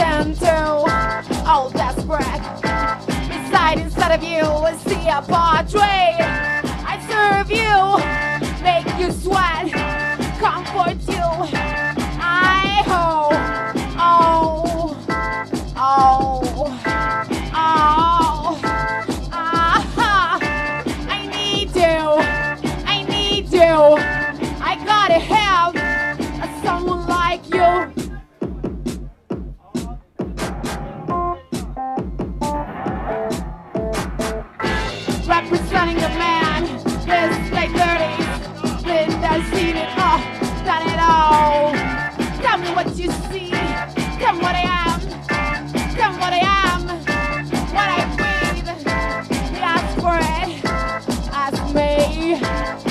do. All desperate. Beside inside of you, I see a portrait. I serve you. 谢谢